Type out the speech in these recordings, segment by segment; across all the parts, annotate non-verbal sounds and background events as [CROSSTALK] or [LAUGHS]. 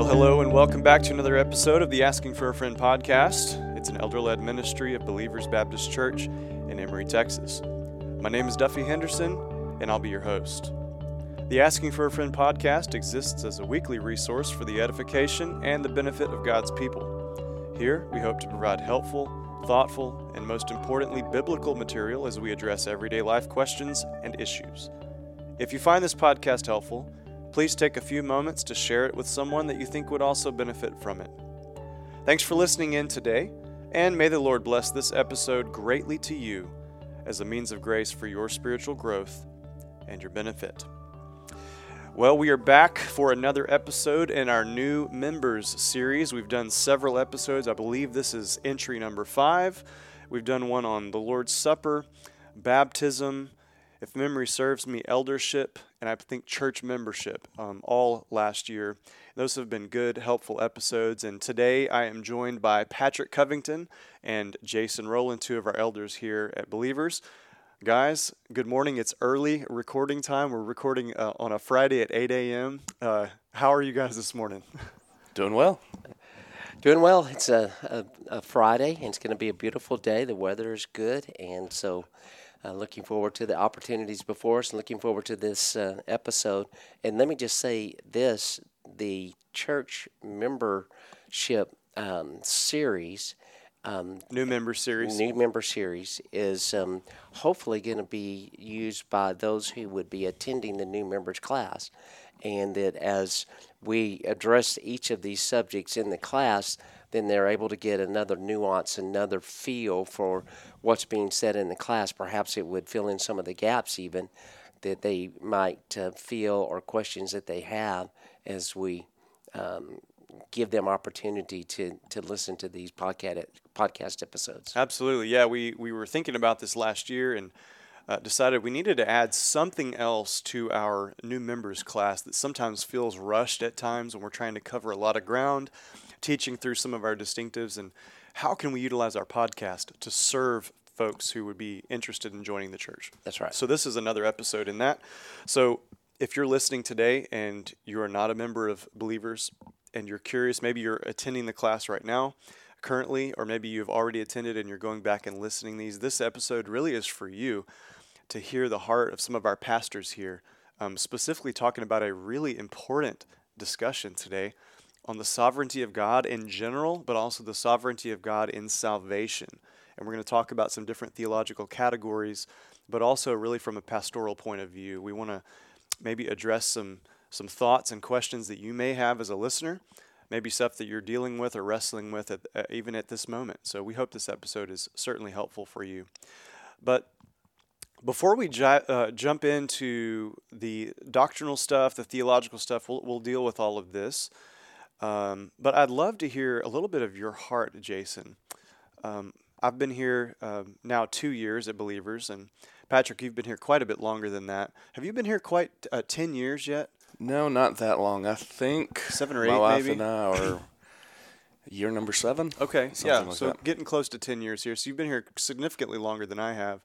Well, hello, and welcome back to another episode of the Asking for a Friend podcast. It's an elder led ministry of Believers Baptist Church in Emory, Texas. My name is Duffey Henderson, and I'll be your host. The Asking for a Friend podcast exists as a weekly resource for the edification and the benefit of God's people. Here, we hope to provide helpful, thoughtful, and most importantly, biblical material as we address everyday life questions and issues. If you find this podcast helpful, please take a few moments to share it with someone that you think would also benefit from it. Thanks for listening in today, and may the Lord bless this episode greatly to you as a means of grace for your spiritual growth and your benefit. Well, we are back for another episode in our new members series. We've done several episodes. I believe this is entry number five. We've done one on the Lord's Supper, baptism, if memory serves me, eldership, and I think church membership um, all last year. Those have been good, helpful episodes. And today I am joined by Patrick Covington and Jason Rowland, two of our elders here at Believers. Guys, good morning. It's early recording time. We're recording uh, on a Friday at 8 a.m. Uh, how are you guys this morning? [LAUGHS] Doing well. Doing well. It's a, a, a Friday, and it's going to be a beautiful day. The weather is good, and so uh, looking forward to the opportunities before us and looking forward to this uh, episode. And let me just say this the church membership um, series. Um, new member series. New member series is um, hopefully going to be used by those who would be attending the new members class. And that as we address each of these subjects in the class, then they're able to get another nuance, another feel for what's being said in the class. Perhaps it would fill in some of the gaps, even that they might uh, feel or questions that they have as we um, give them opportunity to to listen to these podcast podcast episodes. Absolutely, yeah. We we were thinking about this last year and. Uh, decided we needed to add something else to our new members class that sometimes feels rushed at times when we're trying to cover a lot of ground teaching through some of our distinctives and how can we utilize our podcast to serve folks who would be interested in joining the church. That's right. So this is another episode in that. So if you're listening today and you are not a member of believers and you're curious, maybe you're attending the class right now currently, or maybe you've already attended and you're going back and listening these, this episode really is for you to hear the heart of some of our pastors here, um, specifically talking about a really important discussion today on the sovereignty of God in general, but also the sovereignty of God in salvation. And we're going to talk about some different theological categories, but also really from a pastoral point of view. We want to maybe address some some thoughts and questions that you may have as a listener, maybe stuff that you're dealing with or wrestling with at, uh, even at this moment. So we hope this episode is certainly helpful for you. But before we ju- uh, jump into the doctrinal stuff, the theological stuff, we'll, we'll deal with all of this. Um, but I'd love to hear a little bit of your heart, Jason. Um, I've been here uh, now two years at Believers, and Patrick, you've been here quite a bit longer than that. Have you been here quite uh, 10 years yet? No, not that long. I think seven or eight, my wife maybe? and I are year number seven. Okay, yeah, like so that. getting close to 10 years here. So you've been here significantly longer than I have.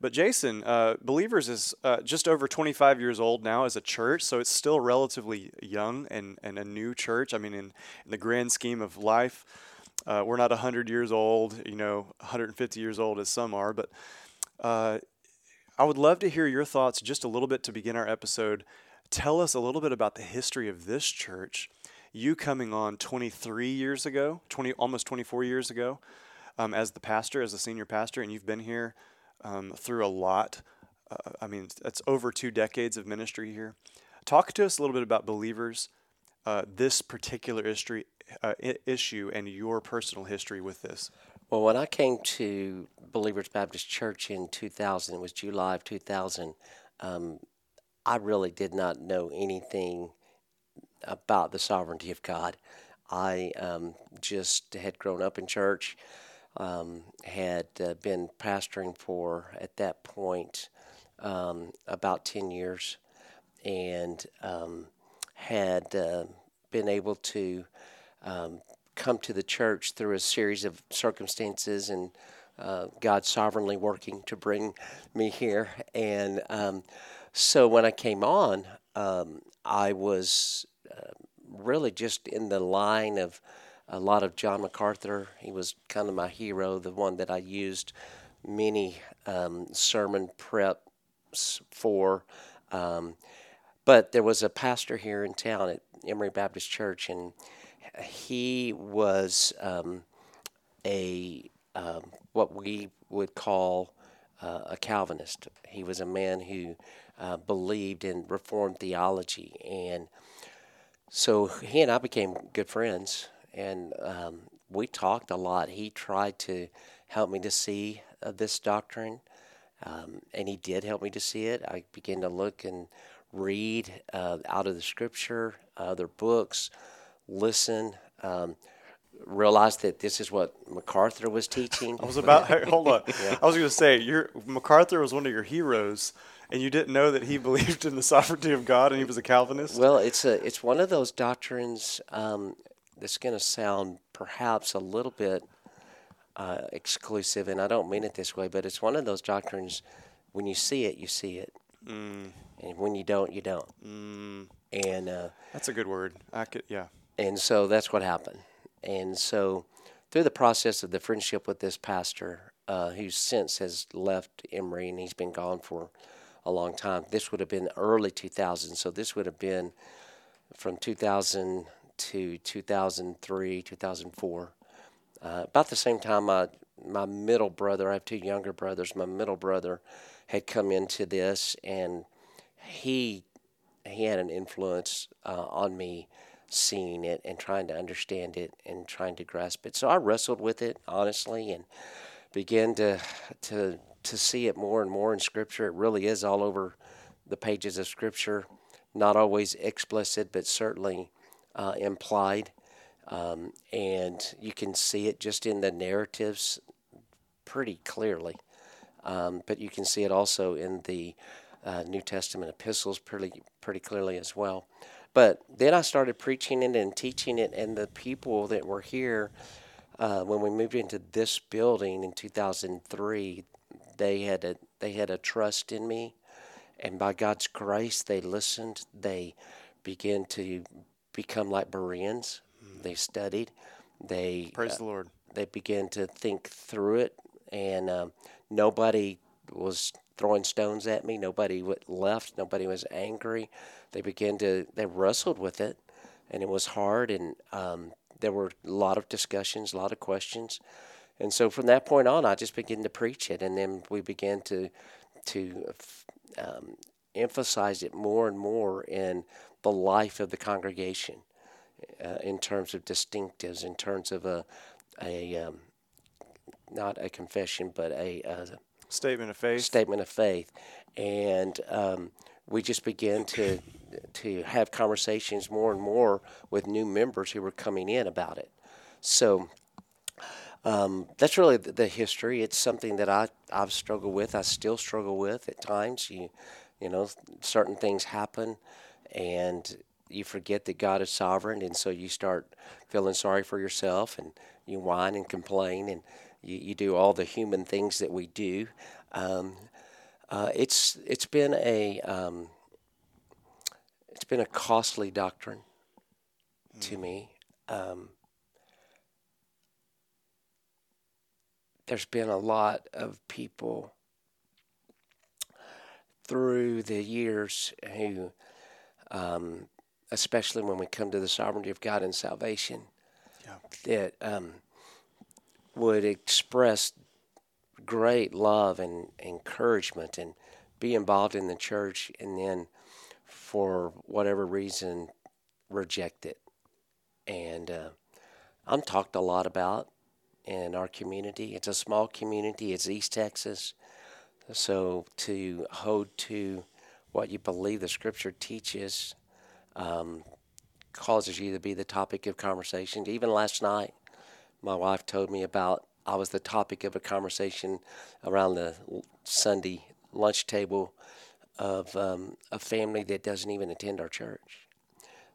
But Jason, uh, Believers is uh, just over 25 years old now as a church, so it's still relatively young and, and a new church. I mean, in, in the grand scheme of life, uh, we're not 100 years old, you know, 150 years old as some are, but uh, I would love to hear your thoughts just a little bit to begin our episode. Tell us a little bit about the history of this church. You coming on 23 years ago, 20 almost 24 years ago, um, as the pastor, as a senior pastor, and you've been here um, through a lot. Uh, I mean, that's over two decades of ministry here. Talk to us a little bit about believers, uh, this particular history, uh, issue, and your personal history with this. Well, when I came to Believers Baptist Church in 2000, it was July of 2000, um, I really did not know anything about the sovereignty of God. I um, just had grown up in church, um, had uh, been pastoring for, at that point, um, about 10 years, and um, had uh, been able to um, come to the church through a series of circumstances and uh, God sovereignly working to bring me here. And um, so when I came on, I was really just in the line of a lot of John MacArthur. He was kind of my hero, the one that I used many um, sermon preps for. Um, but there was a pastor here in town at Emory Baptist Church, and he was um, a um, what we would call uh, a Calvinist. He was a man who uh, believed in Reformed theology, and so he and I became good friends, and um, we talked a lot. He tried to help me to see uh, this doctrine, um, and he did help me to see it. I began to look and read uh, out of the Scripture, other books, listen. Um, realize that this is what MacArthur was teaching. I was about hold on. [LAUGHS] I was going to say your MacArthur was one of your heroes, and you didn't know that he [LAUGHS] believed in the sovereignty of God and he was a Calvinist. Well, it's a it's one of those doctrines um, that's going to sound perhaps a little bit uh, exclusive, and I don't mean it this way, but it's one of those doctrines. When you see it, you see it, Mm, and when you don't, you don't. mm, And uh, that's a good word. I could, yeah. and so that's what happened. And so, through the process of the friendship with this pastor, uh, who since has left Emory and he's been gone for a long time, this would have been early 2000. So, this would have been from 2000 to 2003, 2004. Uh, about the same time, my, my middle brother, I have two younger brothers, my middle brother had come into this and he he had an influence uh, on me seeing it and trying to understand it and trying to grasp it. So I wrestled with it honestly and began to to to see it more and more in Scripture. It really is all over the pages of Scripture, not always explicit, but certainly uh, implied. Um, and you can see it just in the narratives pretty clearly. Um, but you can see it also in the uh, New Testament epistles pretty pretty clearly as well. But then I started preaching it and teaching it, and the people that were here uh, when we moved into this building in 2003, they had a they had a trust in me, and by God's grace, they listened. They began to become like Bereans. They studied. They Praise the Lord. they began to think through it, and um, nobody was throwing stones at me. Nobody left. Nobody was angry. They began to they wrestled with it, and it was hard, and um, there were a lot of discussions, a lot of questions, and so from that point on, I just began to preach it, and then we began to to um, emphasize it more and more in the life of the congregation, uh, in terms of distinctives, in terms of a a um, not a confession, but a, a Statement of faith. statement of faith, and um, we just began to to have conversations more and more with new members who were coming in about it. So um, that's really the, the history. It's something that I I've struggled with. I still struggle with at times. You you know certain things happen, and you forget that God is sovereign, and so you start feeling sorry for yourself, and you whine and complain, and you, you do all the human things that we do. Um, uh, it's it's been a um, it's been a costly doctrine to me. Um, there's been a lot of people through the years who, um, especially when we come to the sovereignty of God and salvation, Yeah. that um, would express great love and encouragement and be involved in the church and then for whatever reason reject it and uh, i'm talked a lot about in our community it's a small community it's east texas so to hold to what you believe the scripture teaches um, causes you to be the topic of conversation even last night my wife told me about I was the topic of a conversation around the Sunday lunch table of um, a family that doesn't even attend our church.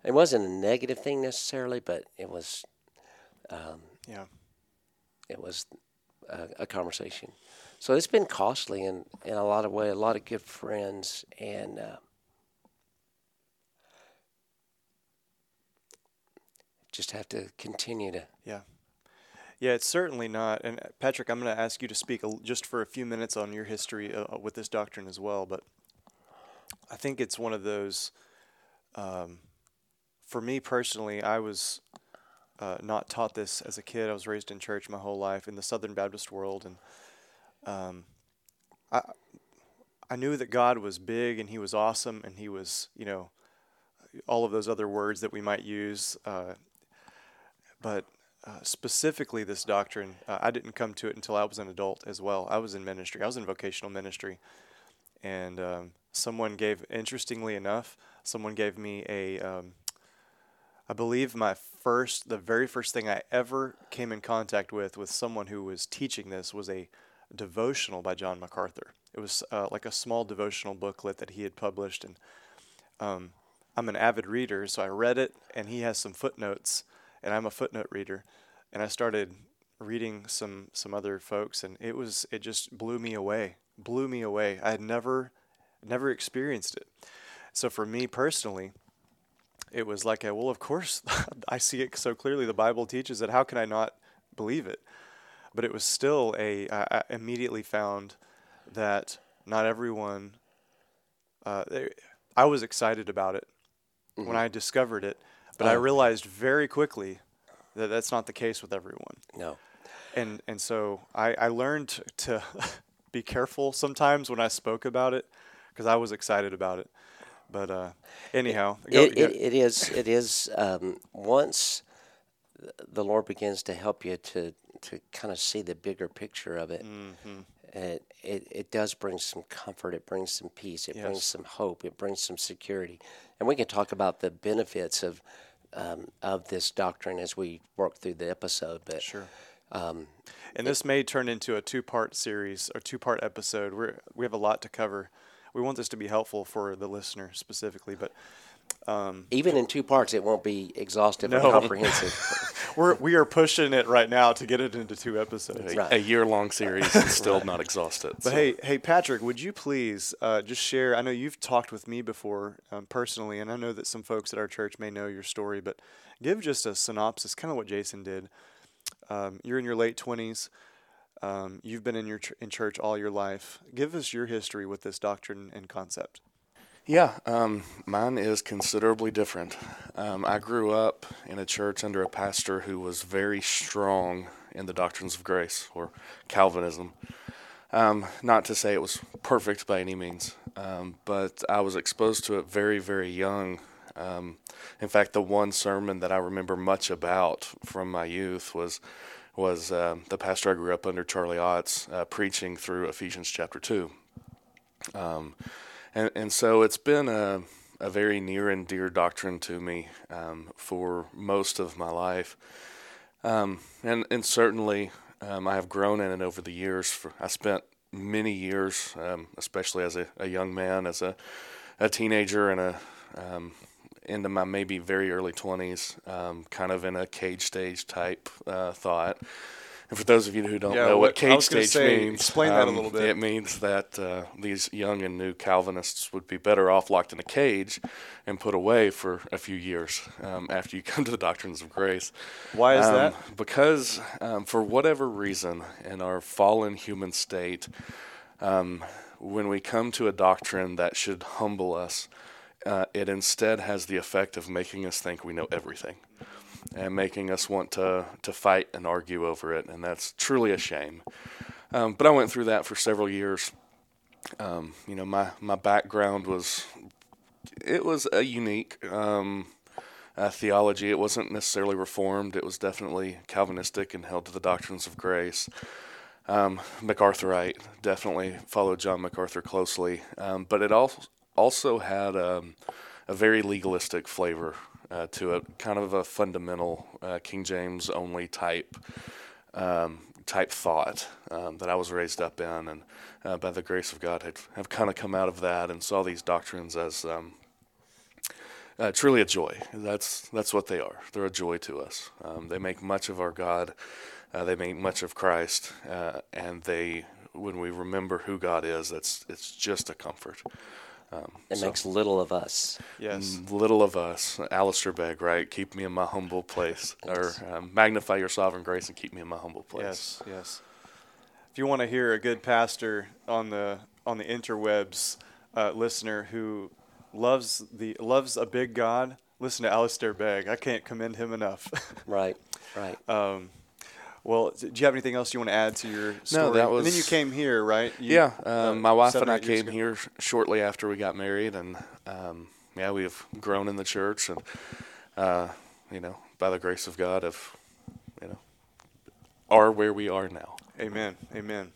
It wasn't a negative thing necessarily, but it was um, Yeah. It was a, a conversation. So it's been costly in, in a lot of ways. A lot of good friends, and uh, just have to continue to. Yeah. Yeah, it's certainly not. And uh, Patrick, I'm going to ask you to speak a, just for a few minutes on your history uh, with this doctrine as well. But I think it's one of those. Um, for me personally, I was uh, not taught this as a kid. I was raised in church my whole life in the Southern Baptist world, and um, I I knew that God was big and He was awesome and He was you know all of those other words that we might use, uh, but uh, specifically this doctrine, uh, I didn't come to it until I was an adult as well. I was in ministry. I was in vocational ministry, and um, someone gave, interestingly enough, someone gave me a um, I believe my first, the very first thing I ever came in contact with with someone who was teaching this was a devotional by John MacArthur. It was uh, like a small devotional booklet that he had published, and um, I'm an avid reader, so I read it, and he has some footnotes, and I'm a footnote reader, and I started reading some some other folks, and it was it just blew me away, blew me away. I had never never experienced it. So for me personally it was like, a, well, of course, [LAUGHS] I see it so clearly. The Bible teaches it. How can I not believe it? But it was still a. I immediately found that not everyone. Uh, they, I was excited about it mm-hmm. when I discovered it, but oh. I realized very quickly that that's not the case with everyone. No. And and so I, I learned to [LAUGHS] be careful sometimes when I spoke about it because I was excited about it. But uh, anyhow, it, go, it, it, it is it is um, once the Lord begins to help you to to kind of see the bigger picture of it. Mm-hmm. It, it, it does bring some comfort. It brings some peace. It yes. brings some hope. It brings some security. And we can talk about the benefits of um, of this doctrine as we work through the episode. But sure. Um, and this may turn into a two-part series or two-part episode. We we have a lot to cover we want this to be helpful for the listener specifically, but um, even in two parts, it won't be exhaustive no. and comprehensive. [LAUGHS] We're we are pushing it right now to get it into two episodes. Right. A year long series and still right. not exhausted. But so. hey, hey, Patrick, would you please uh, just share? I know you've talked with me before um, personally, and I know that some folks at our church may know your story, but give just a synopsis, kind of what Jason did. Um, you're in your late twenties. Um, you've been in your ch- in church all your life. Give us your history with this doctrine and concept. Yeah, um, mine is considerably different. Um, I grew up in a church under a pastor who was very strong in the doctrines of grace or Calvinism. Um, not to say it was perfect by any means, um, but I was exposed to it very, very young. Um, in fact, the one sermon that I remember much about from my youth was was uh, the pastor I grew up under, Charlie Otts, uh, preaching through Ephesians chapter 2. Um, and, and so it's been a, a very near and dear doctrine to me um, for most of my life. Um, and, and certainly um, I have grown in it over the years. For, I spent many years, um, especially as a, a, young man, as a, a teenager and a um, into my maybe very early 20s, um, kind of in a cage stage type uh, thought. And for those of you who don't yeah, know what, what cage stage say, means, explain um, that a um, little bit. It means that uh, these young and new Calvinists would be better off locked in a cage and put away for a few years um, after you [LAUGHS] come to the doctrines of grace. Why is um, that? Because um, for whatever reason, in our fallen human state, um, when we come to a doctrine that should humble us, uh, it instead has the effect of making us think we know everything and making us want to, to fight and argue over it. And that's truly a shame. Um, but I went through that for several years. Um, you know, my, my background was, it was a unique um, uh, theology. It wasn't necessarily reformed. It was definitely Calvinistic and held to the doctrines of grace. Um, MacArthurite definitely followed John MacArthur closely, um, but it also also had um, a very legalistic flavor uh, to it, kind of a fundamental uh, King James only type um, type thought um, that I was raised up in, and uh, by the grace of God, have kind of come out of that and saw these doctrines as um, uh, truly a joy. That's that's what they are. They're a joy to us. Um, they make much of our God. Uh, they make much of Christ, uh, and they when we remember who God is, that's it's just a comfort. Um, it so makes little of us. Yes. Little of us. Alistair Begg, right? Keep me in my humble place. [LAUGHS] yes. Or um, magnify your sovereign grace and keep me in my humble place. Yes, yes. If you want to hear a good pastor on the on the interwebs uh, listener who loves the loves a big God, listen to Alistair Begg. I can't commend him enough. [LAUGHS] right, right. Um, well, do you have anything else you want to add to your story? No, that was. And then you came here, right? You, yeah, um, uh, my wife and I came here shortly after we got married, and um, yeah, we have grown in the church, and uh, you know, by the grace of God, have you know, are where we are now. Amen. Amen.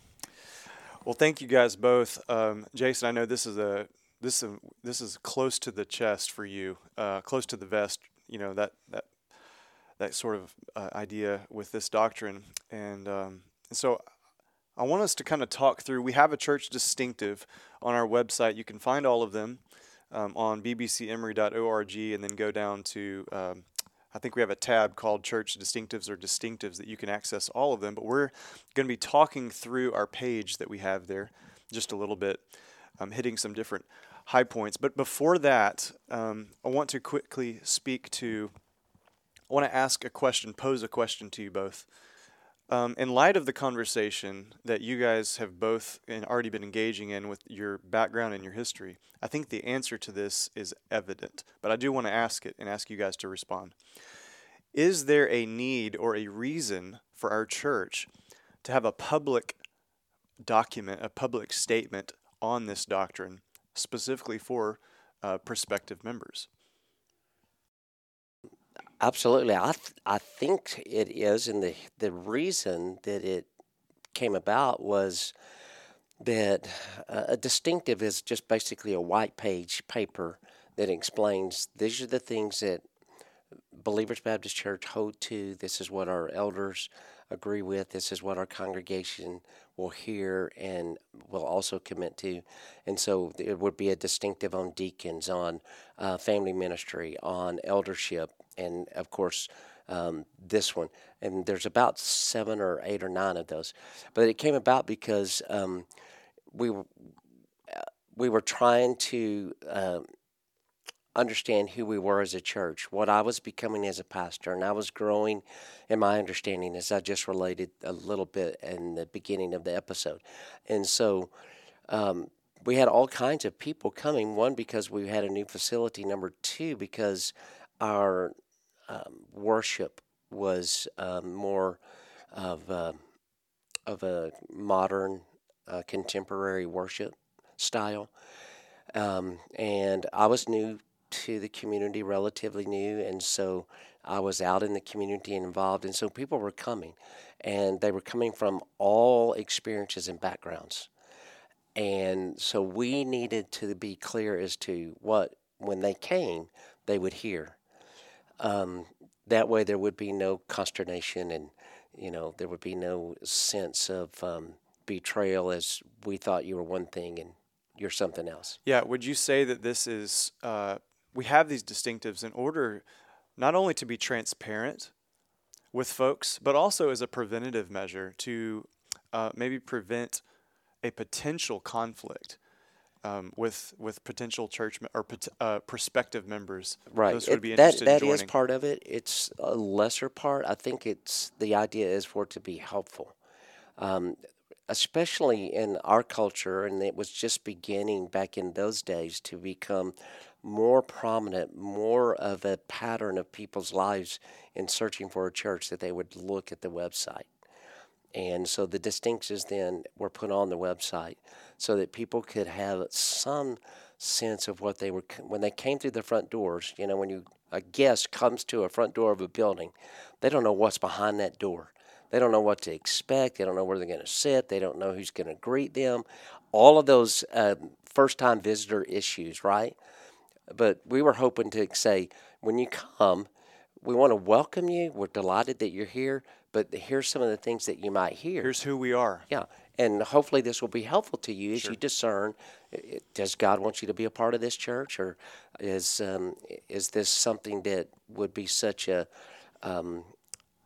Well, thank you guys both, um, Jason. I know this is a this is this is close to the chest for you, uh, close to the vest. You know that that that sort of uh, idea with this doctrine. And, um, so I want us to kind of talk through. We have a church distinctive on our website. You can find all of them um, on bbcemory.org and then go down to, um, I think we have a tab called Church Distinctives or Distinctives that you can access all of them. But we're going to be talking through our page that we have there just a little bit, um, hitting some different high points. But before that, um, I want to quickly speak to I want to ask a question, pose a question to you both. Um, in light of the conversation that you guys have both and already been engaging in with your background and your history, I think the answer to this is evident. But I do want to ask it and ask you guys to respond. Is there a need or a reason for our church to have a public document, a public statement on this doctrine, specifically for uh, prospective members? Absolutely, I th- I think it is, and the the reason that it came about was that uh, a distinctive is just basically a white page paper that explains these are the things that Believers Baptist Church hold to. This is what our elders agree with. This is what our congregation will hear and will also commit to. And so it would be a distinctive on deacons, on uh, family ministry, on eldership, and of course, um, this one. And there's about seven or eight or nine of those. But it came about because um, we, uh, we were trying to. Uh, understand who we were as a church, what I was becoming as a pastor, and I was growing in my understanding, as I just related a little bit in the beginning of the episode. And so um, we had all kinds of people coming. One, because we had a new facility. Number two, because our um, worship was um, more of a, of a modern, uh, contemporary worship style. Um, and I was new to the community, relatively new, and so I was out in the community and involved, and so people were coming, and they were coming from all experiences and backgrounds, and so we needed to be clear as to what when they came they would hear. Um, that way, there would be no consternation, and you know there would be no sense of um, betrayal as we thought you were one thing and you're something else. Yeah, would you say that this is uh, we have these distinctives in order not only to be transparent with folks, but also as a preventative measure to uh, maybe prevent a potential conflict um, with with potential church or uh, prospective members. Right. Those would be that that is part of it. It's a lesser part. I think it's the idea is for it to be helpful. Um, especially in our culture, and it was just beginning back in those days to become more prominent, more of a pattern of people's lives in searching for a church that they would look at the website. And so the distinctions then were put on the website so that people could have some sense of what they were when they came through the front doors. You know, when you a guest comes to a front door of a building, they don't know what's behind that door. They don't know what to expect. They don't know where they're going to sit. They don't know who's going to greet them. All of those uh, first time visitor issues, right? But we were hoping to say, when you come, we want to welcome you. We're delighted that you're here, but here's some of the things that you might hear. Here's who we are. Yeah. And hopefully, this will be helpful to you as sure. you discern does God want you to be a part of this church, or is, um, is this something that would be such a um,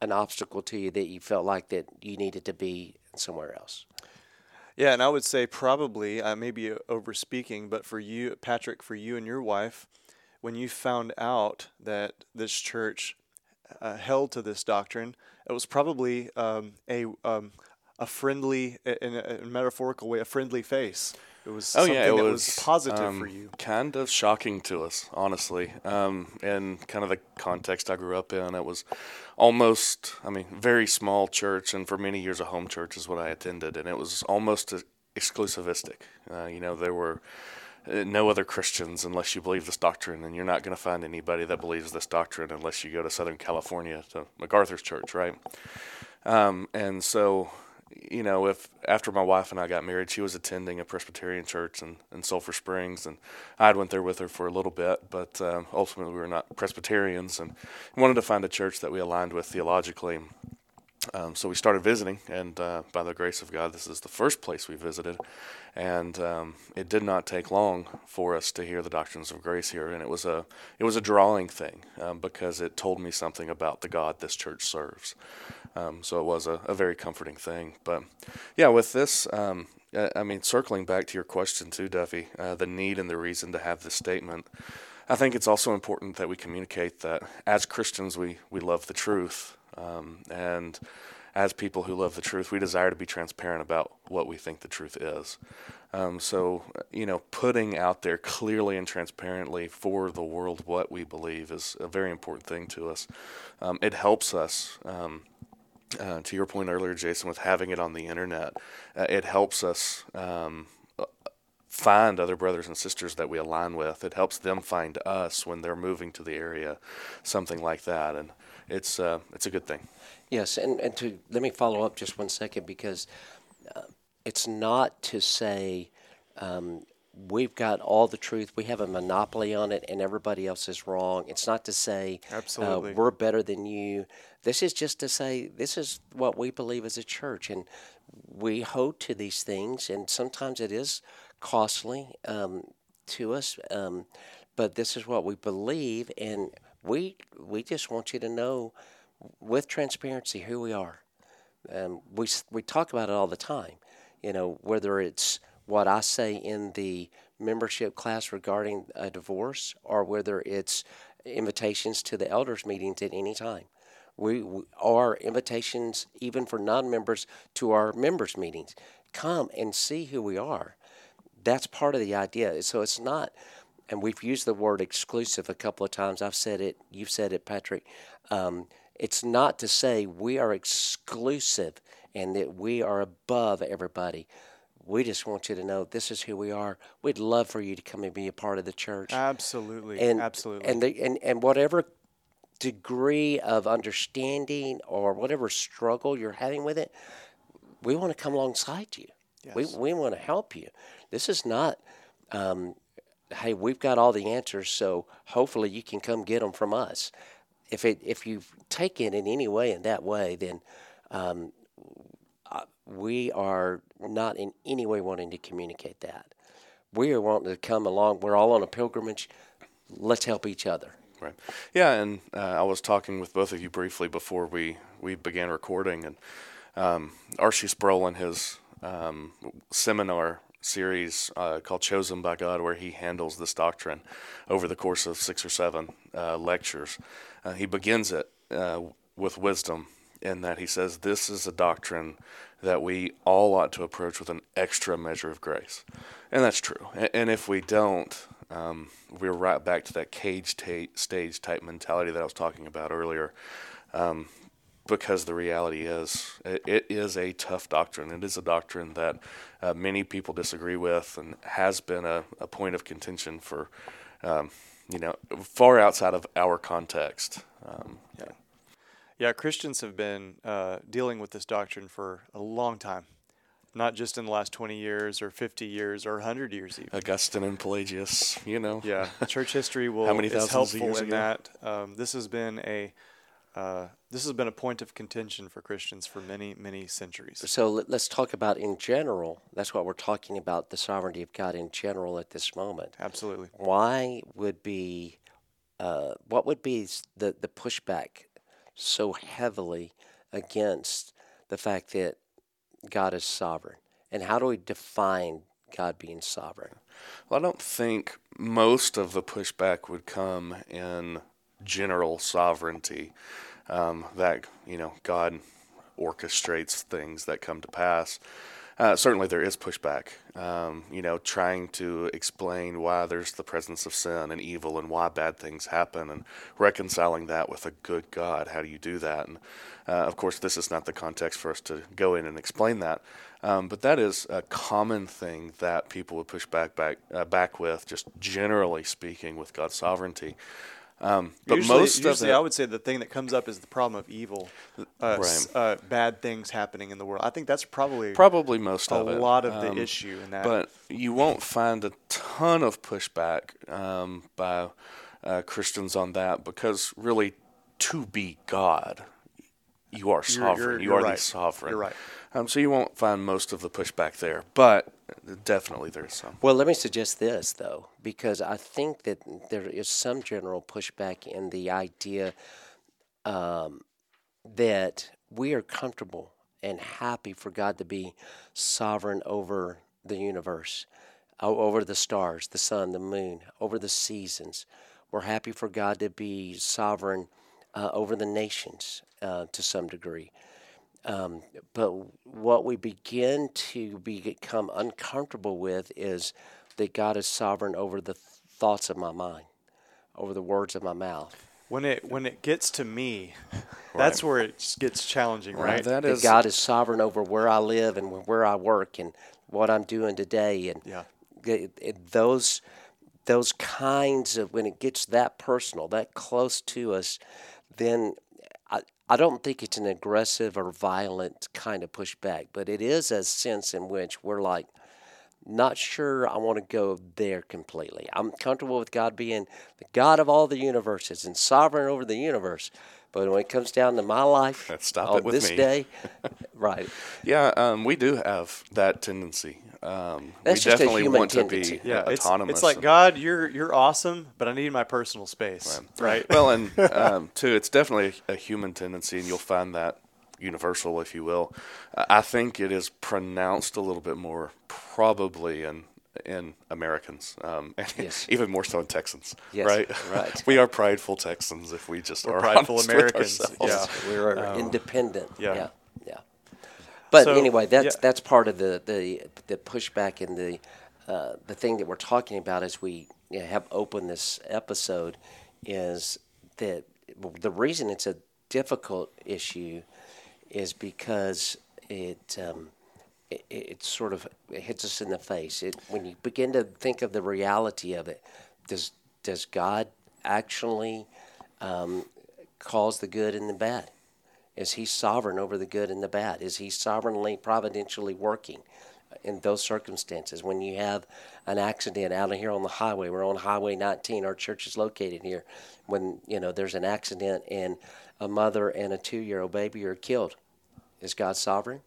an obstacle to you that you felt like that you needed to be somewhere else? Yeah, and I would say probably, I may be over speaking, but for you, Patrick, for you and your wife, when you found out that this church uh, held to this doctrine, it was probably um, a um, a friendly, in a, in a metaphorical way, a friendly face. It was Oh something yeah, it that was, was, positive um, for you. Kind of shocking to us, honestly. Um, in kind of the context I grew up in, it was almost, I mean, very small church, and for many years a home church is what I attended, and it was almost exclusivistic. Uh, you know, there were no other Christians unless you believe this doctrine, and you're not going to find anybody that believes this doctrine unless you go to Southern California to MacArthur's church, right? Um, and so, you know, if after my wife and I got married, she was attending a Presbyterian church in, in Sulphur Springs, and I went there with her for a little bit, but uh, ultimately we were not Presbyterians and wanted to find a church that we aligned with theologically. Um, so we started visiting, and uh, by the grace of God, this is the first place we visited. And um, it did not take long for us to hear the doctrines of grace here, and it was a it was a drawing thing um, because it told me something about the God this church serves. Um, so it was a, a very comforting thing. But yeah, with this, um, I mean, circling back to your question too, Duffey, uh, the need and the reason to have this statement. I think it's also important that we communicate that as Christians, we, we love the truth. Um, and as people who love the truth, we desire to be transparent about what we think the truth is. Um, so, you know, putting out there clearly and transparently for the world what we believe is a very important thing to us. Um, it helps us. Um, uh, to your point earlier, Jason, with having it on the internet, uh, it helps us um, find other brothers and sisters that we align with. It helps them find us when they're moving to the area, something like that, and it's uh, it's a good thing. Yes, and, and to let me follow up just one second because uh, it's not to say um, we've got all the truth, we have a monopoly on it, and everybody else is wrong. It's not to say Absolutely. Uh, we're better than you. This is just to say this is what we believe as a church, and we hold to these things, and sometimes it is costly um, to us, um, but this is what we believe, and we we just want you to know with transparency who we are. Um, we we talk about it all the time. You know, whether it's what I say in the membership class regarding a divorce, or whether it's invitations to the elders meetings at any time. We, we are invitations even for non-members to our members meetings. Come and see who we are. That's part of the idea. So it's not, and we've used the word exclusive a couple of times. I've said it. You've said it, Patrick. Um, it's not to say we are exclusive and that we are above everybody. We just want you to know this is who we are. We'd love for you to come and be a part of the church. Absolutely, and absolutely. and the, and and whatever degree of understanding or whatever struggle you're having with it, we want to come alongside you. We we want to help you. This is not. Um, hey, we've got all the answers, so hopefully you can come get them from us. If it if you take it in any way in that way, then um, uh, we are not in any way wanting to communicate that. We are wanting to come along. We're all on a pilgrimage. Let's help each other. Right. Yeah, and uh, I was talking with both of you briefly before we, we began recording, and um, R.C. Sproul in his um, seminar series uh, called "Chosen by God," where he handles this doctrine over the course of six or seven uh, lectures, uh, he begins it uh, with wisdom in that he says this is a doctrine that we all ought to approach with an extra measure of grace, and that's true. And if we don't, um, we're right back to that cage ta- stage type mentality that I was talking about earlier. Um, because the reality is, it, it is a tough doctrine. It is a doctrine that uh, many people disagree with and has been a, a point of contention for, um, you know, far outside of our context. Um, Yeah. Yeah, Christians have been uh, dealing with this doctrine for a long time, not just in the last 20 years or 50 years or 100 years even. Augustine and Pelagius, you know. Yeah, church history [LAUGHS] will many is helpful in ago? that. Um, this has been a uh, this has been a point of contention for Christians for many many centuries. So let, let's talk about in general. That's what we're talking about the sovereignty of God in general at this moment. Absolutely. Why would be, uh, what would be the, the pushback so heavily against the fact that God is sovereign And how do we define God being sovereign? Well, I don't think most of the pushback would come in general sovereignty. Um, that you know, God orchestrates things that come to pass. Uh, certainly, there is pushback. Um, you know, trying to explain why there's the presence of sin and evil and why bad things happen, and reconciling that with a good God. How do you do that? And uh, of course, this is not the context for us to go in and explain that. Um, but that is a common thing that people would push back back uh, back with, just generally speaking, with God's sovereignty. Um, but usually, most usually of I would say the thing that comes up is the problem of evil, uh, Right. s- uh, bad things happening in the world. I think that's probably probably most a of it. lot of the Um, issue in that. But you won't find a ton of pushback um, by uh, Christians on that because really, to be God, you are sovereign. you're- you you're are right. the sovereign. You're right. Um, so you won't find most of the pushback there, but definitely there's some. Well, let me suggest this, though, because I think that there is some general pushback in the idea um, that we are comfortable and happy for God to be sovereign over the universe, over the stars, the sun, the moon, over the seasons. We're happy for God to be sovereign uh, over the nations uh, to some degree. Um, but what we begin to become uncomfortable with is that God is sovereign over the thoughts of my mind, over the words of my mouth. when it when it gets to me, [LAUGHS] that's where it gets challenging, right? That That is God is sovereign over where I live and where I work and what I'm doing today, and Yeah. th- it- those those kinds of when it gets that personal, that close to us, then I, don't think it's an aggressive or violent kind of pushback, but it is a sense in which we're like, not sure I want to go there completely. I'm comfortable with God being the God of all the universes and sovereign over the universe. But when it comes down to my life [LAUGHS] stop on it with this me. day, [LAUGHS] right. Yeah, um, we do have that tendency. Um, That's we just a human want tendency. to be yeah, uh, it's, it's like and- God, you're you're awesome, but I need my personal space, right? [LAUGHS] well, and um, too, it's definitely a, a human tendency, and you'll find that universal, if you will. Uh, I think it is pronounced a little bit more, probably in in Americans, um, [LAUGHS] and Yes. even more so in Texans, Yes, right? right. [LAUGHS] we are prideful Texans if we just We're are prideful Americans, yeah. We're independent. yeah. yeah, yeah. But So, anyway, that's yeah. that's part of the the, the pushback and the uh, the thing that we're talking about as we you know, have opened this episode is that the reason it's a difficult issue is because it. Um, it, it sort of it hits us in the face. It, when you begin to think of the reality of it, does does God actually um, cause the good and the bad? Is He sovereign over the good and the bad? Is He sovereignly, providentially working in those circumstances? When you have an accident out here on the highway, we're on Highway 19. Our church is located here. When you know there's an accident and a mother and a two-year-old baby are killed, is God sovereign?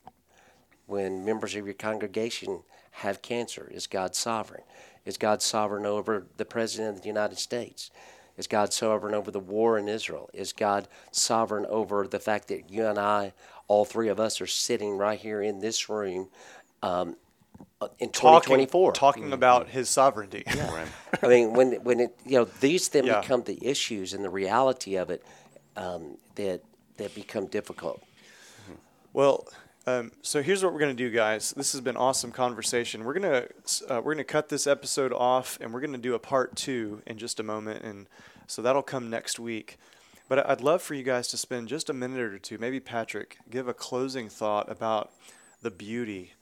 When members of your congregation have cancer? Is God sovereign? Is God sovereign over the President of the United States? Is God sovereign over the war in Israel? Is God sovereign over the fact that you and I, all three of us, are sitting right here in this room um, in Talking 2024? talking about His sovereignty. Right. [LAUGHS] I mean, when when it you know these then Yeah. become the issues and the reality of it um, that that become difficult. Well, um, so here's what we're gonna do, guys. This has been awesome conversation. We're gonna uh, we're gonna cut this episode off, and we're gonna do a part two in just a moment, and so that'll come next week. But I'd love for you guys to spend just a minute or two, maybe Patrick, give a closing thought about the beauty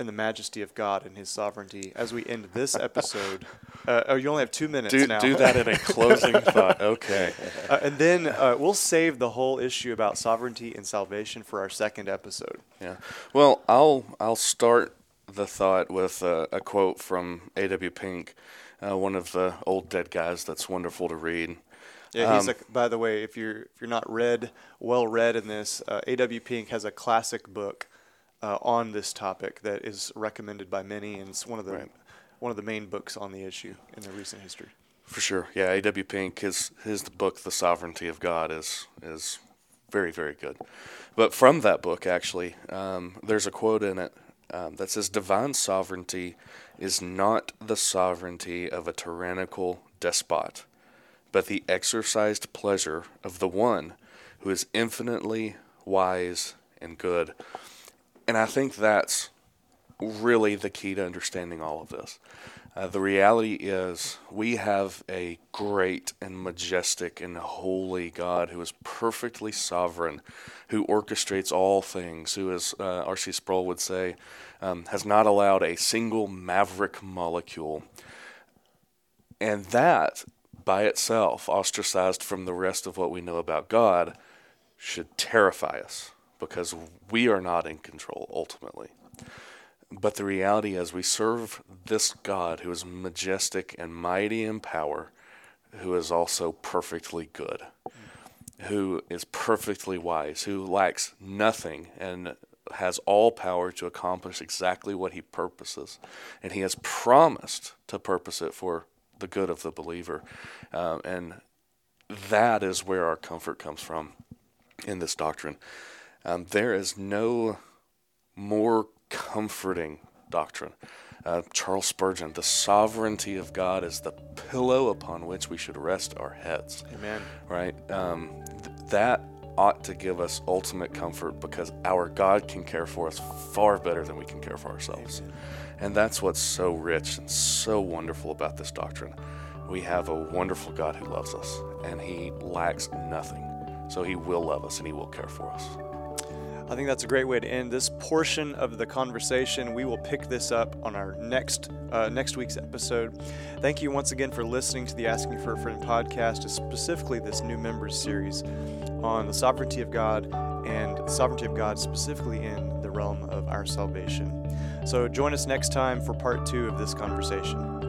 and the majesty of God and His sovereignty as we end this episode. [LAUGHS] Uh, oh, you only have two minutes Do, now. do that in a [LAUGHS] closing thought. Okay. Uh, and then uh, we'll save the whole issue about sovereignty and salvation for our second episode. Yeah. Well, I'll I'll start the thought with a, a quote from A.W. Pink, uh, one of the old dead guys that's wonderful to read. Yeah, he's Um, a, by the way, if you're if you're not read well read in this, uh, A.W. Pink has a classic book uh, on this topic that is recommended by many, and it's one of the Right. one of the main books on the issue in the recent history. For sure. Yeah, A.W. Pink, his his book, The Sovereignty of God, is is very very good. But from that book, actually, um, there's a quote in it um, that says divine sovereignty is not the sovereignty of a tyrannical despot, but the exercised pleasure of the one who is infinitely wise and good. And I think that's really the key to understanding all of this. Uh, the reality is, we have a great and majestic and holy God who is perfectly sovereign, who orchestrates all things, who, as uh, R.C. Sproul would say, um, has not allowed a single maverick molecule. And that, by itself, ostracized from the rest of what we know about God, should terrify us because we are not in control ultimately. But the reality is, we serve this God who is majestic and mighty in power, who is also perfectly good, who is perfectly wise, who lacks nothing and has all power to accomplish exactly what he purposes. And he has promised to purpose it for the good of the believer. Um, and that is where our comfort comes from in this doctrine. Um, there is no more comforting doctrine. Uh, Charles Spurgeon, the sovereignty of God is the pillow upon which we should rest our heads. Amen. Right? Um, th- that ought to give us ultimate comfort because our God can care for us far better than we can care for ourselves. Amen. And that's what's so rich and so wonderful about this doctrine. We have a wonderful God who loves us, and He lacks nothing. So He will love us and He will care for us. I think that's a great way to end this portion of the conversation. We will pick this up on our next uh, next week's episode. Thank you once again for listening to the Asking for a Friend podcast, specifically this new members series on the sovereignty of God and the sovereignty of God specifically in the realm of our salvation. So join us next time for part two of this conversation.